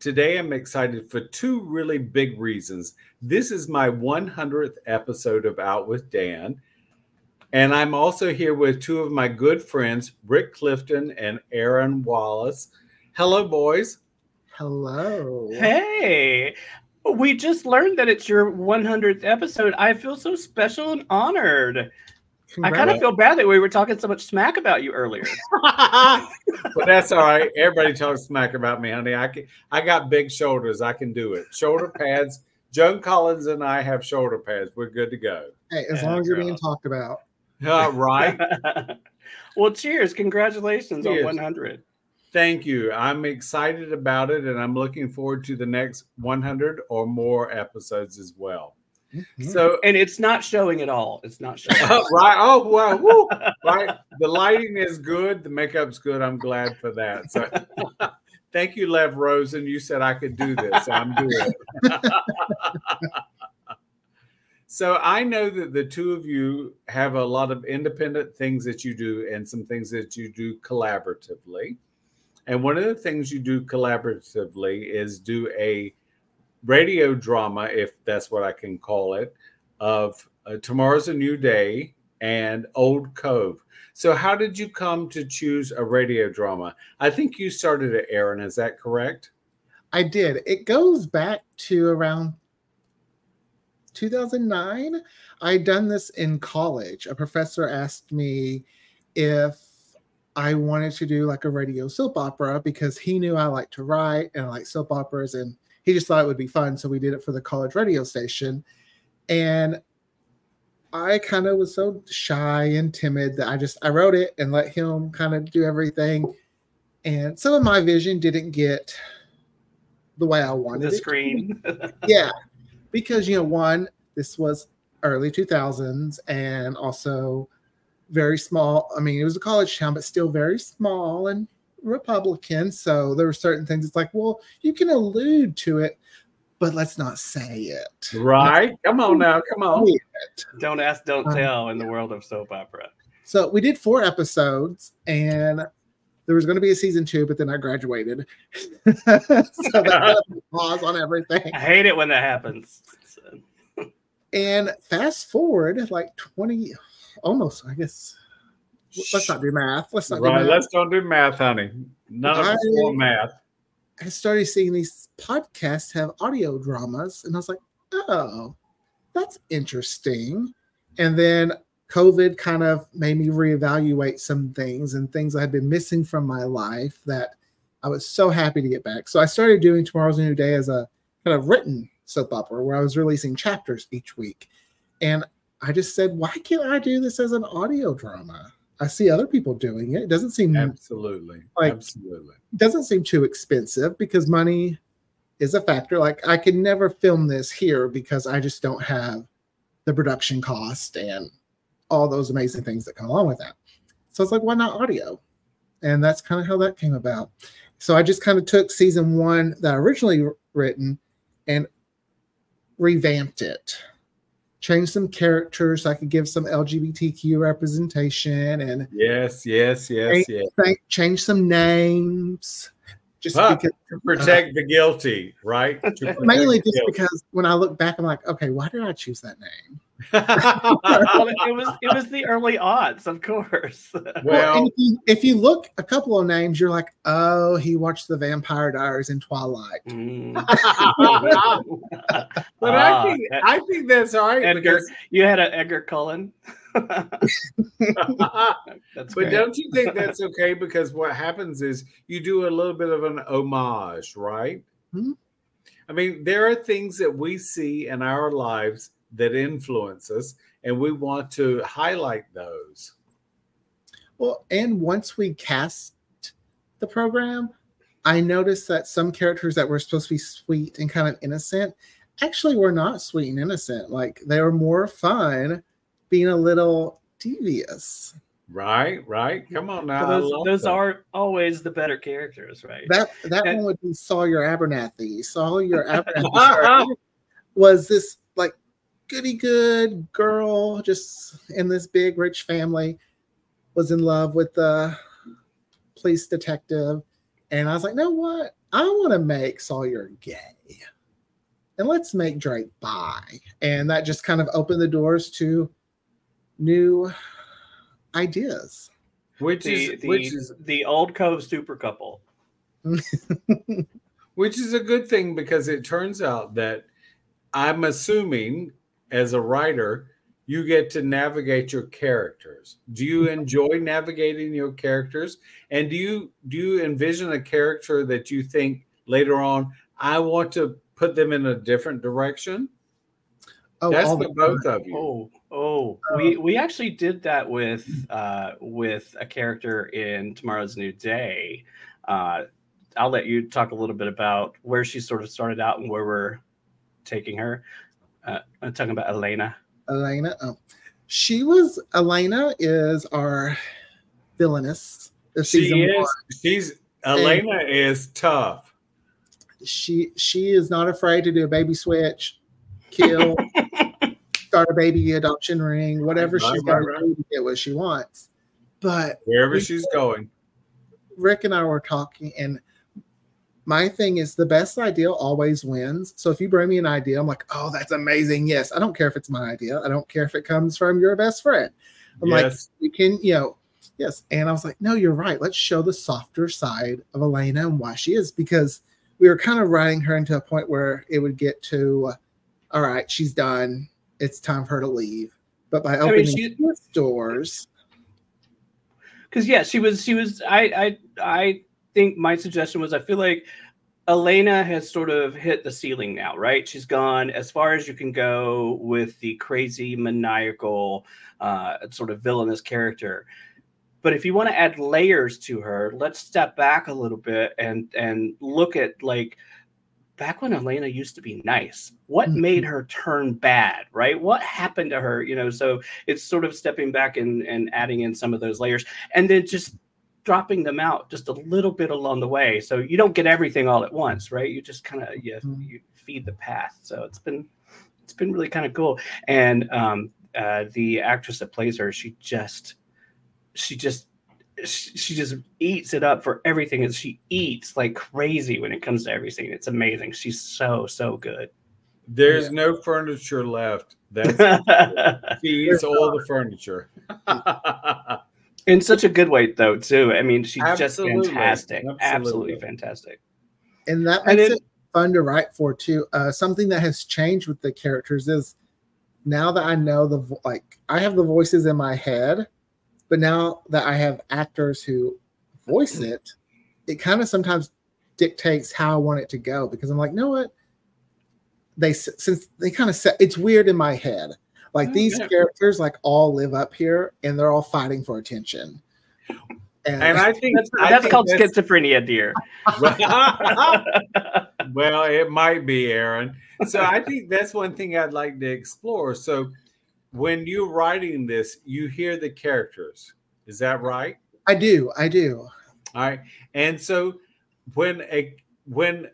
Today, I'm excited for two really big reasons. This is my 100th episode of Out with Dan. And I'm also here with two of my good friends, Rick Clifton and Aaron Wallis. Hello, boys. Hello. Hey, we just learned that it's your 100th episode. I feel so special and honored. I kind of feel bad that we were talking so much smack about you earlier. but that's all right. Everybody talks smack about me, honey. I can, I got big shoulders. I can do it. Shoulder pads. Joan Collins and I have shoulder pads. We're good to go. Hey, as long as you're being talked about. Uh, right. well, cheers. Congratulations cheers. on 100. Thank you. I'm excited about it and I'm looking forward to the next 100 or more episodes as well. Mm-hmm. So and it's not showing at all. It's not showing. right. Oh wow. Woo. Right. The lighting is good. The makeup's good. I'm glad for that. So thank you, Lev Rosen. You said I could do this. So I'm doing it. so I know that the two of you have a lot of independent things that you do and some things that you do collaboratively. And one of the things you do collaboratively is do a radio drama, if that's what I can call it, of uh, Tomorrow's a New Day and Old Cove. So, how did you come to choose a radio drama? I think you started it, Aaron. Is that correct? I did. It goes back to around 2009. I'd done this in college. A professor asked me if I wanted to do like a radio soap opera because he knew I like to write and I like soap operas and he just thought it would be fun. So we did it for the college radio station. And I kind of was so shy and timid that I just I wrote it and let him kind of do everything. And some of my vision didn't get the way I wanted the screen. yeah. Because you know, one, this was early 2000s and also very small. I mean, it was a college town, but still very small and Republican. So there were certain things. It's like, well, you can allude to it, but let's not say it. Right. Come on now. Come on. Don't ask, don't um, tell in the world of soap opera. So we did four episodes and there was going to be a season two, but then I graduated. so that pause on everything. I hate it when that happens. and fast forward like 20, almost, I guess, let's not do math. Let's not right, do math. Let's don't do math, honey. None of us want math. I started seeing these podcasts have audio dramas, and I was like, oh, that's interesting. And then COVID kind of made me reevaluate some things and things I had been missing from my life that I was so happy to get back. So I started doing Tomorrow's a New Day as a kind of written soap opera where I was releasing chapters each week. And I just said, why can't I do this as an audio drama? I see other people doing it. It doesn't seem absolutely like absolutely doesn't seem too expensive because money is a factor. Like I could never film this here because I just don't have the production cost and all those amazing things that come along with that. So it's like, why not audio? And that's kind of how that came about. So I just kind of took season one that I originally written and revamped it change some characters so I could give some LGBTQ representation and yes, yes, yes, change, yes. change some names. Just huh, because to protect uh, the guilty, right? Mainly just because when I look back, I'm like, okay, why did I choose that name? well, it was it was the early odds, of course. Well, if you, if, you, look a couple of names, you're like, oh, he watched the Vampire Diaries in Twilight. Mm. but uh, I think I think that's all right. Edgar, because... you had an Edgar Cullen. that's but great. don't you think that's okay? Because what happens is you do a little bit of an homage, right? Hmm? I mean, there are things that we see in our lives that influence us, and we want to highlight those. Well, and once we cast the program, I noticed that some characters that were supposed to be sweet and kind of innocent actually were not sweet and innocent. Like they were more fun being a little devious. Right, right. Come on now. those those are always the better characters, right? That that and, one would be Sawyer Abernathy. Sawyer Abernathy was this like goody good girl, just in this big rich family, was in love with the police detective. And I was like, no, what? I want to make Sawyer gay. And let's make Drake bi. And that just kind of opened the doors to new ideas. Which the, is the, which is the old Cove super couple. which is a good thing because it turns out that I'm assuming as a writer, you get to navigate your characters. Do you mm-hmm. enjoy navigating your characters? And do you do you envision a character that you think later on I want to put them in a different direction? Oh, That's the both of you. Oh, oh, we we actually did that with uh, with a character in Tomorrow's New Day. Uh, I'll let you talk a little bit about where she sort of started out and where we're taking her. Uh, I'm talking about Elena. Elena. Oh, she was Elena is our villainess. She is. One. She's Elena and is tough. She she is not afraid to do a baby switch, kill, start a baby adoption ring, whatever right, she's got right. to to get what she wants. But wherever she's going, Rick and I were talking, and my thing is the best idea always wins. So if you bring me an idea, I'm like, oh, that's amazing. Yes. I don't care if it's my idea. I don't care if it comes from your best friend. I'm yes. like, we can, you know, yes. And I was like, no, you're right. Let's show the softer side of Elena and why she is because we were kind of riding her into a point where it would get to, all right, she's done. It's time for her to leave. But by opening I mean, she, doors, because yeah, she was, she was, I, I, I think my suggestion was I feel like Elena has sort of hit the ceiling now, right? She's gone as far as you can go with the crazy, maniacal, uh, sort of villainous character. But if you want to add layers to her, let's step back a little bit and and look at like back when Elena used to be nice. What mm-hmm. made her turn bad, right? What happened to her? You know, so it's sort of stepping back and and adding in some of those layers, and then just dropping them out just a little bit along the way. So you don't get everything all at once, right? You just kind of you, mm-hmm. you feed the path. So it's been it's been really kind of cool. And um, uh, the actress that plays her, she just she just she just eats it up for everything and she eats like crazy when it comes to everything it's amazing she's so so good there's yeah. no furniture left that's she eats all the furniture in such a good way though too i mean she's Absolutely. just fantastic Absolutely. Absolutely. fantastic and that makes and it, it, fun to write for too uh, something that has changed with the characters is now that i know the like i have the voices in my head but now that i have actors who voice it it kind of sometimes dictates how i want it to go because i'm like know what they since they kind of set it's weird in my head like oh, these characters, like all live up here, and they're all fighting for attention. And, and I think that's, that's think called that's, schizophrenia, dear. well, it might be, Aaron. So I think that's one thing I'd like to explore. So when you're writing this, you hear the characters. Is that right? I do. I do. All right. And so when a when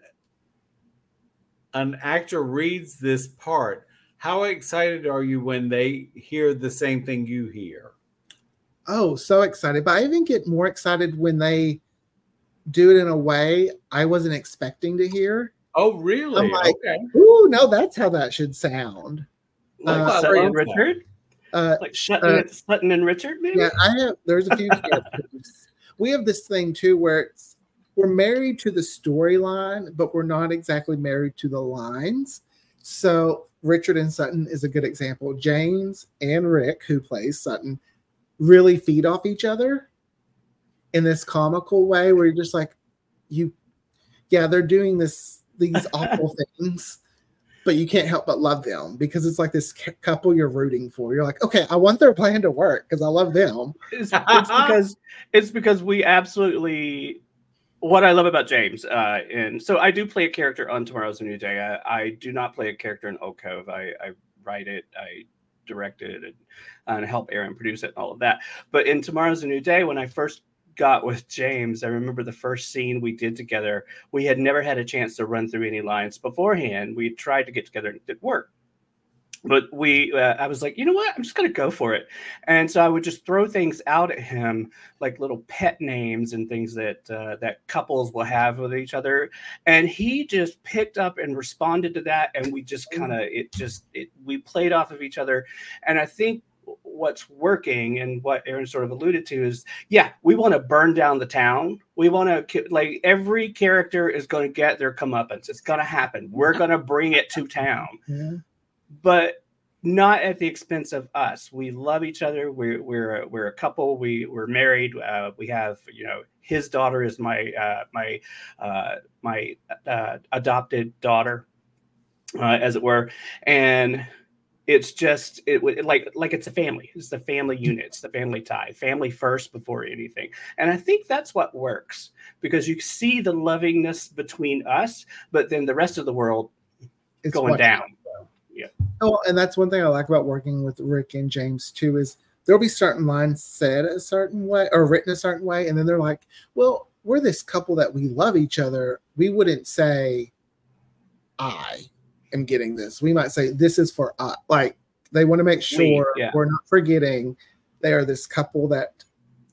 an actor reads this part, how excited are you when they hear the same thing you hear? Oh, so excited. But I even get more excited when they do it in a way I wasn't expecting to hear. Oh, really? I'm like, okay. Ooh, no, that's how that should sound. Like uh, Sutton and Richard? Uh, like Sutton, uh, Sutton and Richard, maybe? Yeah, I have, there's a few We have this thing too where it's, we're married to the storyline, but we're not exactly married to the lines. So Richard and Sutton is a good example. James and Rick, who plays Sutton, really feed off each other in this comical way where you're just like, you, yeah, they're doing this, these awful things, but you can't help but love them because it's like this couple you're rooting for. You're like, okay, I want their plan to work because I love them. It's, it's because it's because we absolutely what I love about James, uh, and so I do play a character on Tomorrow's a New Day. I, I do not play a character in Old Cove. I, I write it, I direct it, and, and help Aaron produce it, and all of that. But in Tomorrow's a New Day, when I first got with James, I remember the first scene we did together. We had never had a chance to run through any lines beforehand. We tried to get together and it didn't work but we uh, i was like you know what i'm just going to go for it and so i would just throw things out at him like little pet names and things that uh, that couples will have with each other and he just picked up and responded to that and we just kind of it just it, we played off of each other and i think what's working and what Aaron sort of alluded to is yeah, we want to burn down the town. We want to like every character is going to get their comeuppance. It's going to happen. We're going to bring it to town. Yeah but not at the expense of us. We love each other. We're we're a, we're a couple. We we're married. Uh, we have you know his daughter is my uh, my uh, my uh, adopted daughter, uh, as it were, and it's just it, it like like it's a family. It's the family unit. It's the family tie. Family first before anything. And I think that's what works because you see the lovingness between us, but then the rest of the world it's going down yeah. Oh, and that's one thing I like about working with Rick and James too is there'll be certain lines said a certain way or written a certain way, and then they're like, "Well, we're this couple that we love each other. We wouldn't say I am getting this. We might say this is for us. Like they want to make sure we, yeah. we're not forgetting they are this couple that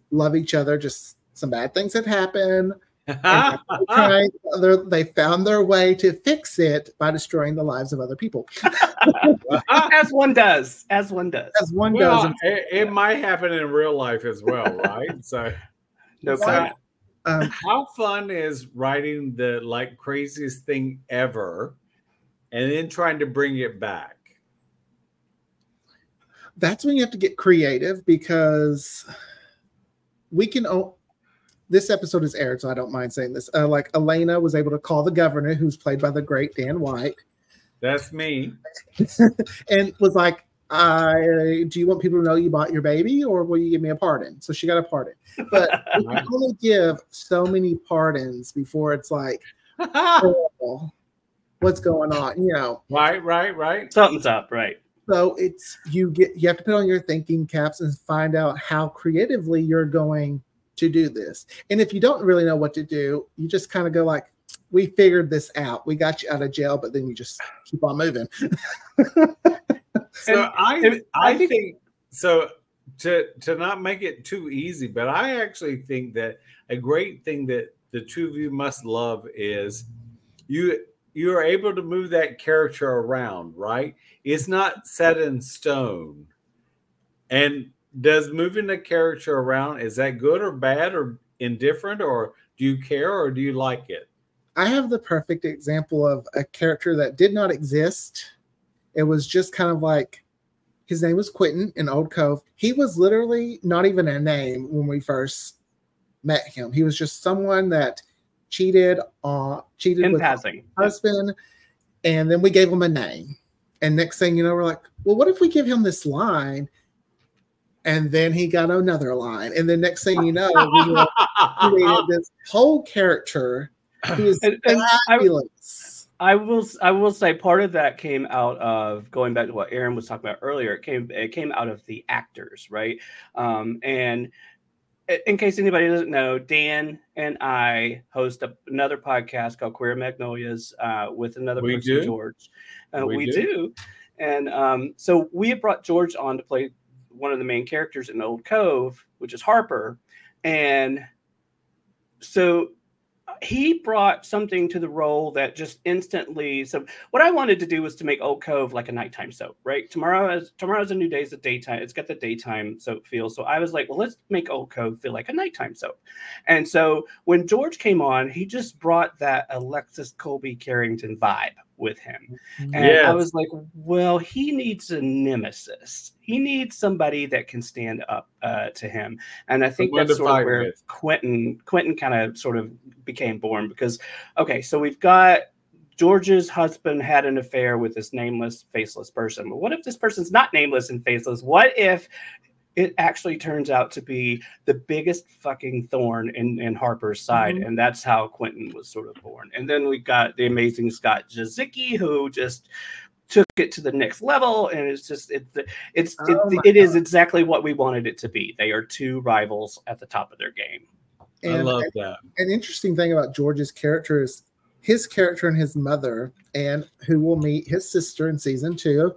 love each other. Just some bad things have happened they found their way to fix it by destroying the lives of other people. as one does. As one does. As one well, does. It, it, might happen in real life as well, right? So, no so, um, how fun is writing the like craziest thing ever and then trying to bring it back? That's when you have to get creative because we can this episode is aired, so I don't mind saying this. Uh, like Elena was able to call the governor, who's played by the great Dan White. That's me. and was like, I do you want people to know you bought your baby or will you give me a pardon? So she got a pardon. But you can only give so many pardons before it's like, oh, what's going on? You know. Right, right, right. Something's up, right. So it's you get you have to put on your thinking caps and find out how creatively you're going to do this. And if you don't really know what to do, you just kind of go like, we figured this out. We got you out of jail, but then you just keep on moving. so I I think so to to not make it too easy, but I actually think that a great thing that the two of you must love is you you are able to move that character around, right? It's not set in stone. And does moving the character around is that good or bad or indifferent or do you care or do you like it? I have the perfect example of a character that did not exist. It was just kind of like his name was Quentin in Old Cove. He was literally not even a name when we first met him. He was just someone that cheated on cheated in with passing. husband, and then we gave him a name. And next thing you know, we're like, well, what if we give him this line and then he got another line, and the next thing you know, we created this whole character who is and, and fabulous. I, I, will, I will say, part of that came out of going back to what Aaron was talking about earlier. It came, it came out of the actors, right? Um, and in case anybody doesn't know, Dan and I host a, another podcast called Queer Magnolias uh, with another we person, do. George. Uh, we, we do. do. And um, so we have brought George on to play one of the main characters in Old Cove, which is Harper. And so he brought something to the role that just instantly so what i wanted to do was to make old cove like a nighttime soap right? Tomorrow is tomorrow's a new day is a daytime it's got the daytime soap feel. So i was like well let's make old cove feel like a nighttime soap. And so when george came on he just brought that alexis colby carrington vibe with him. Mm-hmm. And yes. I was like, well, he needs a nemesis. He needs somebody that can stand up uh, to him. And I think that's sort of where with. Quentin Quentin kind of sort of became born because okay, so we've got George's husband had an affair with this nameless, faceless person. But what if this person's not nameless and faceless? What if it actually turns out to be the biggest fucking thorn in, in Harper's side. Mm-hmm. And that's how Quentin was sort of born. And then we got the amazing Scott Dziecki, who just took it to the next level. And it's just, it's, it's, oh it, it is exactly what we wanted it to be. They are two rivals at the top of their game. And, I love that. An interesting thing about George's character is his character and his mother, and who will meet his sister in season two,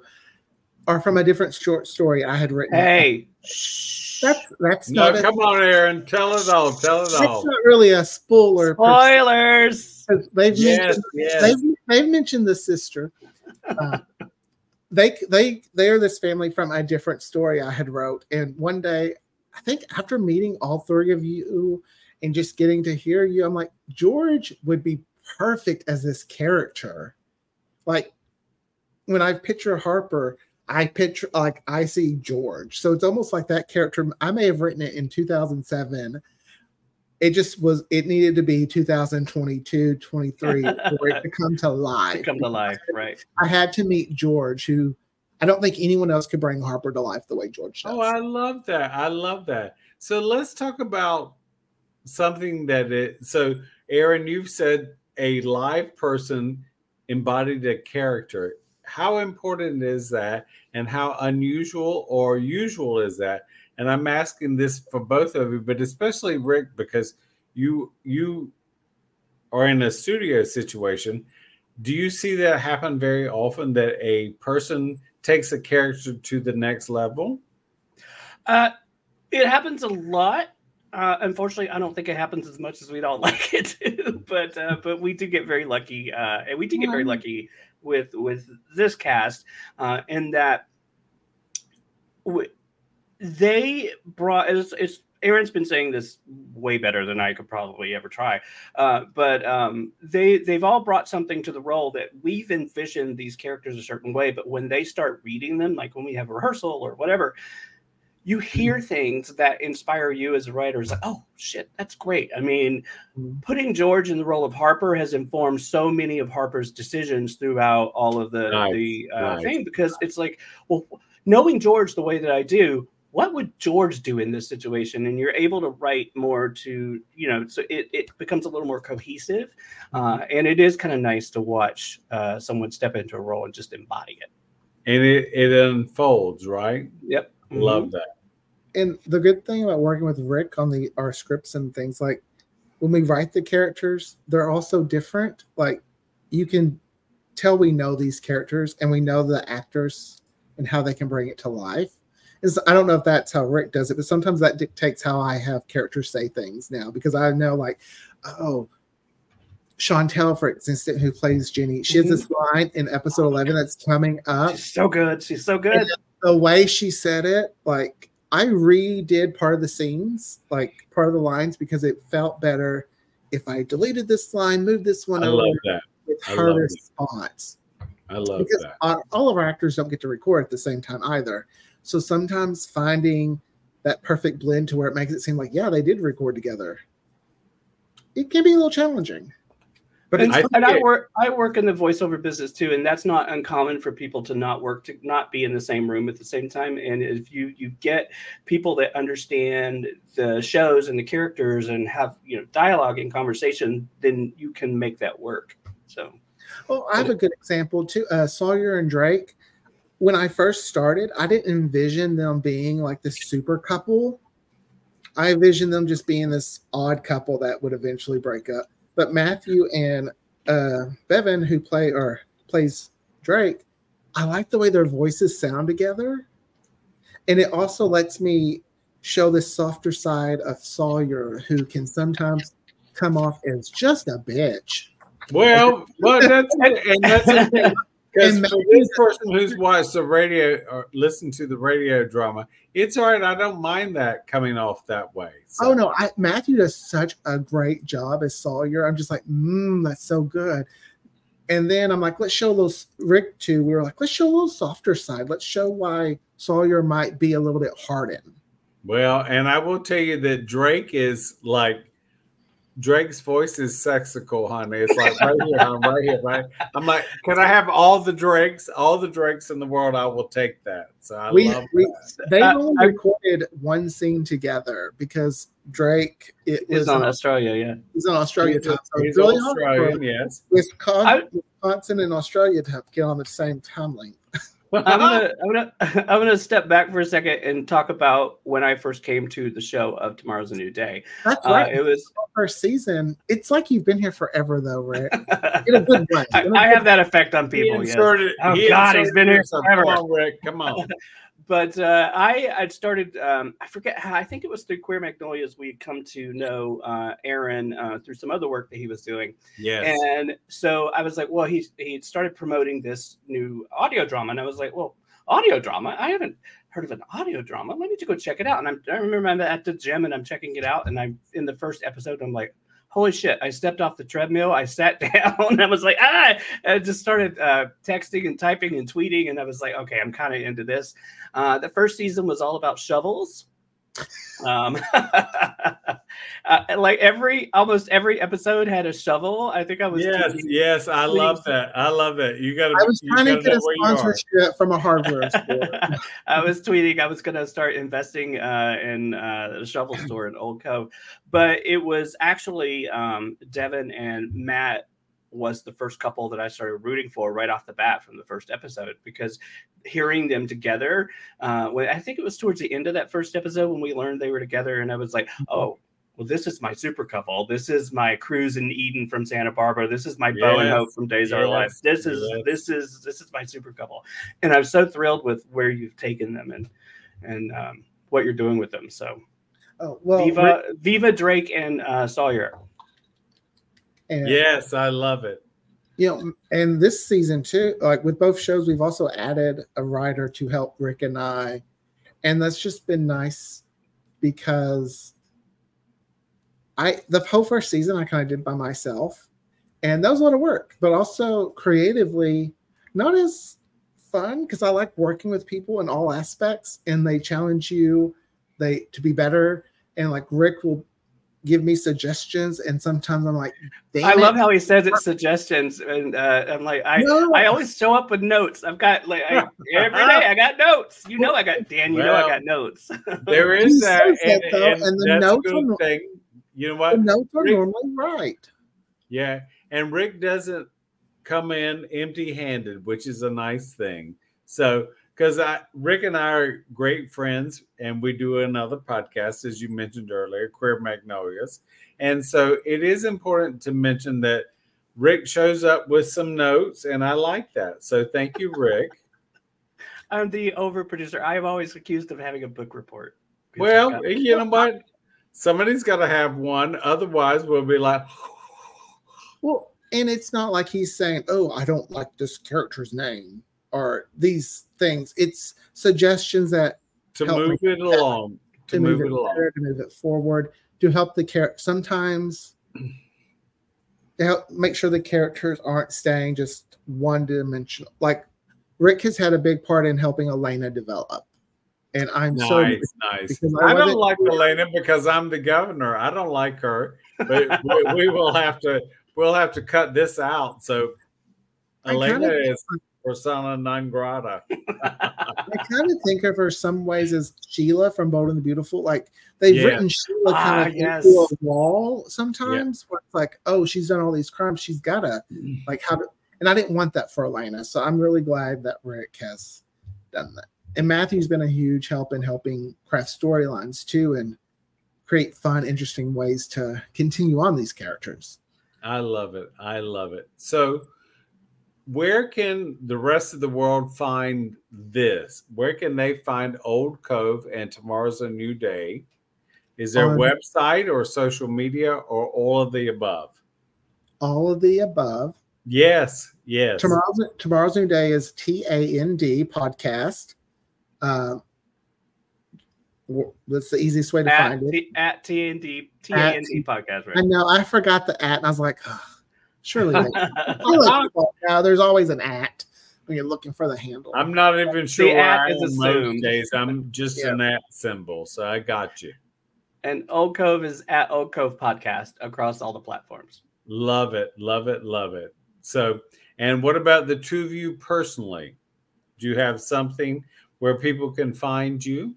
are from a different short story I had written. Hey, that's that's no, not. come a, on, Aaron, tell it all. Tell it all. It's not really a spoiler. Spoilers. They've yes, mentioned yes. They've, they've mentioned the sister. Uh, they they they are this family from a different story I had wrote, and one day, I think after meeting all three of you and just getting to hear you, I'm like George would be perfect as this character. Like when I picture Harper, I picture like I see George. So it's almost like that character. I may have written it in 2007. It just was, it needed to be 2022, 23 for it to come to life. To come to life, right. I had to meet George, who I don't think anyone else could bring Harper to life the way George does. Oh, I love that. I love that. So let's talk about something that it, so Aaron, you've said a live person embodied a character how important is that and how unusual or usual is that? And i'm asking this for both of you but especially rick because you you are in a studio situation. Do you see that happen very often that a person takes a character to the next level? Uh, it happens a lot. Uh, unfortunately, I don't think it happens as much as we'd all like it to, but uh, but we do get very lucky, uh, and we do get very lucky with with this cast uh, in that w- they brought it's, it's Aaron's been saying this way better than I could probably ever try. Uh, but um, they they've all brought something to the role that we've envisioned these characters a certain way. But when they start reading them, like when we have rehearsal or whatever, you hear things that inspire you as a writer. It's like, oh shit, that's great. I mean, mm-hmm. putting George in the role of Harper has informed so many of Harper's decisions throughout all of the nice. the uh, nice. thing because it's like, well, knowing George the way that I do, what would George do in this situation? And you're able to write more to, you know, so it, it becomes a little more cohesive. Uh, and it is kind of nice to watch uh, someone step into a role and just embody it. And it, it unfolds, right? Yep. Love mm-hmm. that and the good thing about working with Rick on the our scripts and things like when we write the characters, they're also different. Like you can tell we know these characters and we know the actors and how they can bring it to life. Is I don't know if that's how Rick does it, but sometimes that dictates how I have characters say things now because I know like, oh, Chantel, for instance, who plays Jenny, she has this mm-hmm. line in episode 11 that's coming up. She's so good. She's so good. The way she said it, like I redid part of the scenes, like part of the lines, because it felt better if I deleted this line, moved this one I over with I her response. I love because that. all of our actors don't get to record at the same time either. So sometimes finding that perfect blend to where it makes it seem like, yeah, they did record together. It can be a little challenging. But and, I, and I work I work in the voiceover business too, and that's not uncommon for people to not work to not be in the same room at the same time. And if you you get people that understand the shows and the characters and have you know dialogue and conversation, then you can make that work. So, well, I have a good example too. Uh, Sawyer and Drake. When I first started, I didn't envision them being like the super couple. I envisioned them just being this odd couple that would eventually break up but Matthew and uh, Bevan, who play or plays Drake, I like the way their voices sound together, and it also lets me show this softer side of Sawyer, who can sometimes come off as just a bitch. Well, well, that's and that's Because for this person who's watched the radio or listened to the radio drama, it's all right. I don't mind that coming off that way. So. Oh no, I, Matthew does such a great job as Sawyer. I'm just like, mmm, that's so good. And then I'm like, let's show those Rick too. We were like, let's show a little softer side. Let's show why Sawyer might be a little bit hardened. Well, and I will tell you that Drake is like Drake's voice is sexical, honey. It's like right here, I'm right here, right. I'm like, can I have all the Drakes, all the Drakes in the world? I will take that. So I we, love we that. they Uh, only I- recorded one scene together because Drake it Is was on on, Australia, yeah. he's on Australia He's, time. So he's it's really hard Australian, yes. Wisconsin, I- Wisconsin and Australia to have, get on the same time length. I'm gonna, I'm gonna, I'm gonna step back for a second and talk about when I first came to the show of Tomorrow's a New Day. That's Uh, right. it was, First season. It's like you've been here forever, though, Rick. In a good way. I, In a I good have that effect on He people. Yes. inserted, Oh, he God, he's inserted been here himself. forever. Come on, Rick. Come on. But uh, I I'd started um, I forget how I think it was through Queer Magnolias we had come to know uh, Aaron uh, through some other work that he was doing, Yes. and so I was like, well, he he started promoting this new audio drama, and I was like, well, audio drama, I haven't heard of an audio drama. Let me just go check it out. And I'm, I remember I'm at the gym and I'm checking it out, and I'm in the first episode, I'm like. Holy shit! I stepped off the treadmill. I sat down. and I was like, ah! I just started uh, texting and typing and tweeting, and I was like, okay, I'm kind of into this. Uh, the first season was all about shovels. Um, uh, like every almost every episode had a shovel. I think I was yes, tweeting- yes, I love that. I love it. You got to. I was trying to get a where you are. sponsorship from a hardware store. I was tweeting I was going to start investing uh, in uh, a shovel store in Old Cove, but it was actually um, Devin and Matt was the first couple that I started rooting for right off the bat from the first episode because hearing them together, uh, when I think it was towards the end of that first episode when we learned they were together, and I was like, oh. Well, this is my super couple. This is my Cruz in Eden from Santa Barbara. This is my Bo and Yes, Hope from Days of Our Life. This is yes. this is this is my super couple and I'm so thrilled with where you've taken them and and um, what you're doing with them. So Oh, well, Viva, Viva Drake and uh, Sawyer. And, Yes, I love it. you know, and this season too, like with both shows, we've also added a writer to help Rick and I, and that's just been nice because I the whole first season I kind of did by myself, and that was a lot of work, but also creatively not as fun because I like working with people in all aspects, and they challenge you, they to be better, and like Rick will give me suggestions, and sometimes I'm like, Damn I it. love how he says it's suggestions, and uh, I'm like, I No. I always show up with notes. I've got like I, every day I got notes. You know I got Dan. You know I got notes. there is that, says that, and, though, and and the that's notes are- thing. You know the what? notes are Rick- normally right. Yeah, and Rick doesn't come in empty-handed, which is a nice thing. So, because I Rick and I are great friends, and we do another podcast, as you mentioned earlier, Queer Magnolias, and so it is important to mention that Rick shows up with some notes, and I like that. So, thank you, Rick. I'm the over producer. I am always accused of having a book report. well, I've got- you know what? Somebody's got to have one, otherwise, we'll be like. Well, and it's not like he's saying, "Oh, I don't like this character's name" or these things. It's suggestions that to Help move it along. To, to move, move, it it along. better, to move it forward, to help the character. Sometimes to help make sure the characters aren't staying just one dimensional. Like Rick has had a big part in helping Elena develop, and I'm so Nice, nice. I I don't wasn't- like Elena because I'm the governor. I don't like her, but we, we will have to we'll have to cut this out. So Elena is persona non grata. I kind of think of her some ways as Sheila from Bold and the Beautiful. Like they've Yeah. written Sheila kind Ah, of yes. into a wall sometimes. Where it's like, oh, she's done all these crimes. She's gotta like how to. And I didn't want that for Elena, so I'm really glad that Rick has done that. And Matthew's been a huge help in helping craft storylines too, and create fun, interesting ways to continue on these characters. I love it. I love it. So where can the rest of the world find this? Where can they find Old Cove and Tomorrow's a New Day? Is there a website or social media or all of the above? All of the above. Yes, yes. Tomorrow's tomorrow's new day is T A N D podcast. Um, w- that's the easiest way to at, find it. T, at TND At TND podcast. I Right? know I forgot the at, and I was like, "Ugh, surely. they- um, now there's always an at when you're looking for the handle. I'm not even sure where at I is am most assumed. days. I'm just Yeah. an at symbol, so I got you. And Old Cove is at Old Cove Podcast across all the platforms. Love it. Love it. Love it. So, and what about the two of you personally? Do you have something where people can find you?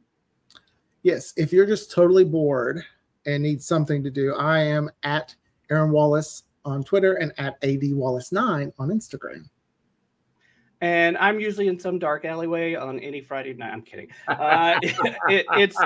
Yes, if you're just totally bored and need something to do, I am at Aaron Wallis on Twitter and at ADWallace9 on Instagram. And I'm usually in some dark alleyway on any Friday night. I'm kidding. Uh, it, it's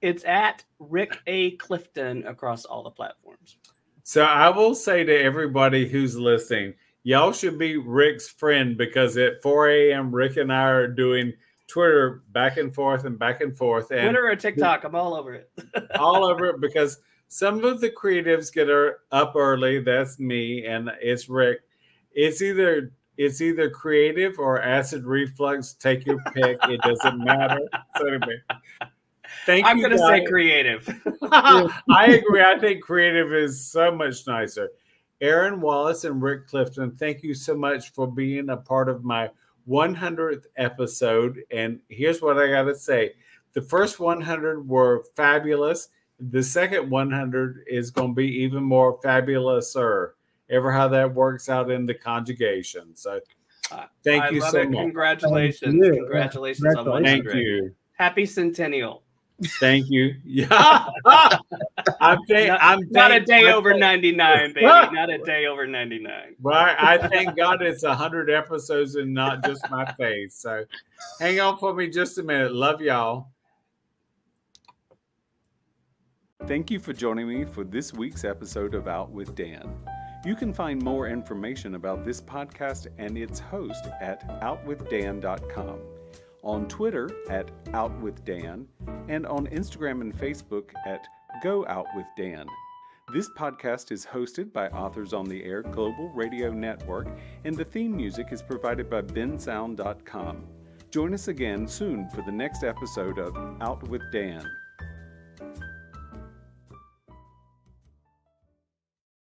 it's at Rick A. Clifton across all the platforms. So I will say to everybody who's listening, y'all should be Rick's friend because at 4 a.m. Rick and I are doing Twitter back and forth and back and forth. And Twitter or TikTok, I'm all over it. all over it because some of the creatives get er, up early. That's me and it's Rick. It's either it's either creative or acid reflux. Take your pick. It doesn't matter. So anyway, thank. I'm going to say creative. I agree. I think creative is so much nicer. Aaron Wallis and Rick Clifton, thank you so much for being a part of my 100th episode. And here's what I got to say the first 100 were fabulous. The second 100 is going to be even more fabulouser. Ever how that works out in the conjugation. So thank I you so it. much. Congratulations. You. Congratulations, Congratulations on 100. Thank you. Happy centennial. Thank you. Yeah. I'm, th- not, I'm not a day over 99, baby. Not a day over 99. Well, I thank God it's 100 episodes and not just my face. So hang on for me just a minute. Love y'all. Thank you for joining me for this week's episode of Out with Dan. You can find more information about this podcast and its host at outwithdan.com on Twitter at OutWithDan, and on Instagram and Facebook at Go Out with Dan. This podcast is hosted by Authors on the Air Global Radio Network, and the theme music is provided by bensound.com. Join us again soon for the next episode of Out with Dan.